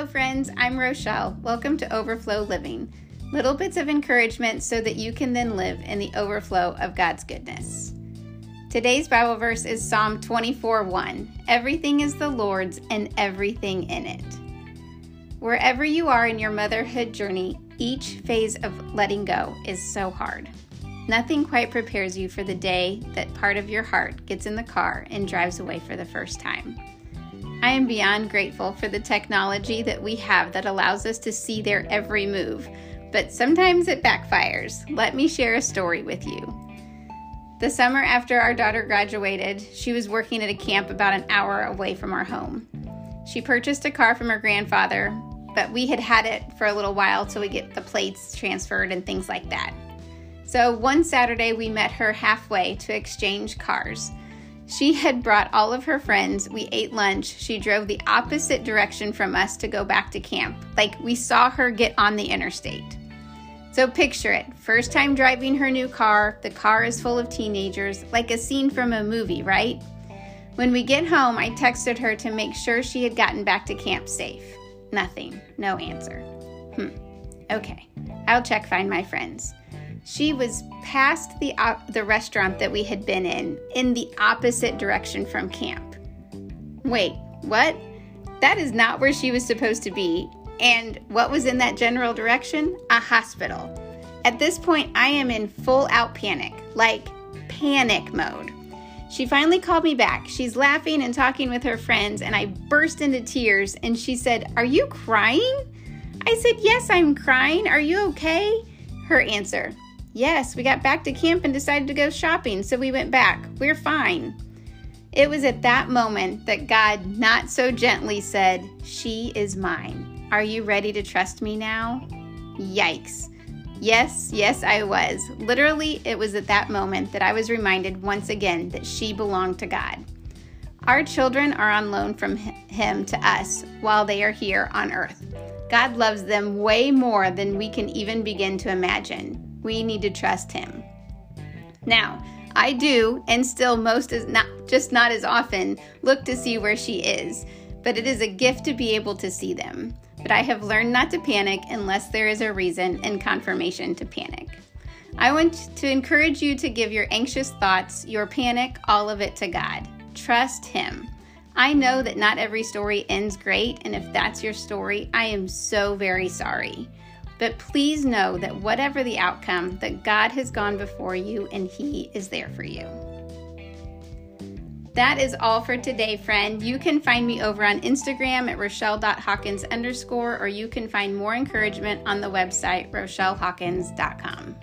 Hello, friends. I'm Rochelle. Welcome to Overflow Living. Little bits of encouragement so that you can then live in the overflow of God's goodness. Today's Bible verse is Psalm 24 1. Everything is the Lord's and everything in it. Wherever you are in your motherhood journey, each phase of letting go is so hard. Nothing quite prepares you for the day that part of your heart gets in the car and drives away for the first time. I am beyond grateful for the technology that we have that allows us to see their every move, but sometimes it backfires. Let me share a story with you. The summer after our daughter graduated, she was working at a camp about an hour away from our home. She purchased a car from her grandfather, but we had had it for a little while till we get the plates transferred and things like that. So one Saturday, we met her halfway to exchange cars. She had brought all of her friends. We ate lunch. She drove the opposite direction from us to go back to camp. Like we saw her get on the interstate. So picture it first time driving her new car. The car is full of teenagers, like a scene from a movie, right? When we get home, I texted her to make sure she had gotten back to camp safe. Nothing. No answer. Hmm. Okay. I'll check find my friends. She was past the uh, the restaurant that we had been in in the opposite direction from camp. Wait, what? That is not where she was supposed to be. And what was in that general direction? A hospital. At this point, I am in full out panic, like panic mode. She finally called me back. She's laughing and talking with her friends, and I burst into tears. And she said, Are you crying? I said, Yes, I'm crying. Are you okay? Her answer, Yes, we got back to camp and decided to go shopping, so we went back. We're fine. It was at that moment that God not so gently said, She is mine. Are you ready to trust me now? Yikes. Yes, yes, I was. Literally, it was at that moment that I was reminded once again that she belonged to God. Our children are on loan from Him to us while they are here on earth. God loves them way more than we can even begin to imagine. We need to trust Him. Now, I do, and still most is not just not as often, look to see where she is, but it is a gift to be able to see them but I have learned not to panic unless there is a reason and confirmation to panic. I want to encourage you to give your anxious thoughts, your panic, all of it to God. Trust Him. I know that not every story ends great, and if that's your story, I am so very sorry. But please know that whatever the outcome, that God has gone before you and He is there for you. That is all for today, friend. You can find me over on Instagram at rochelle.hawkins underscore, or you can find more encouragement on the website rochellehawkins.com.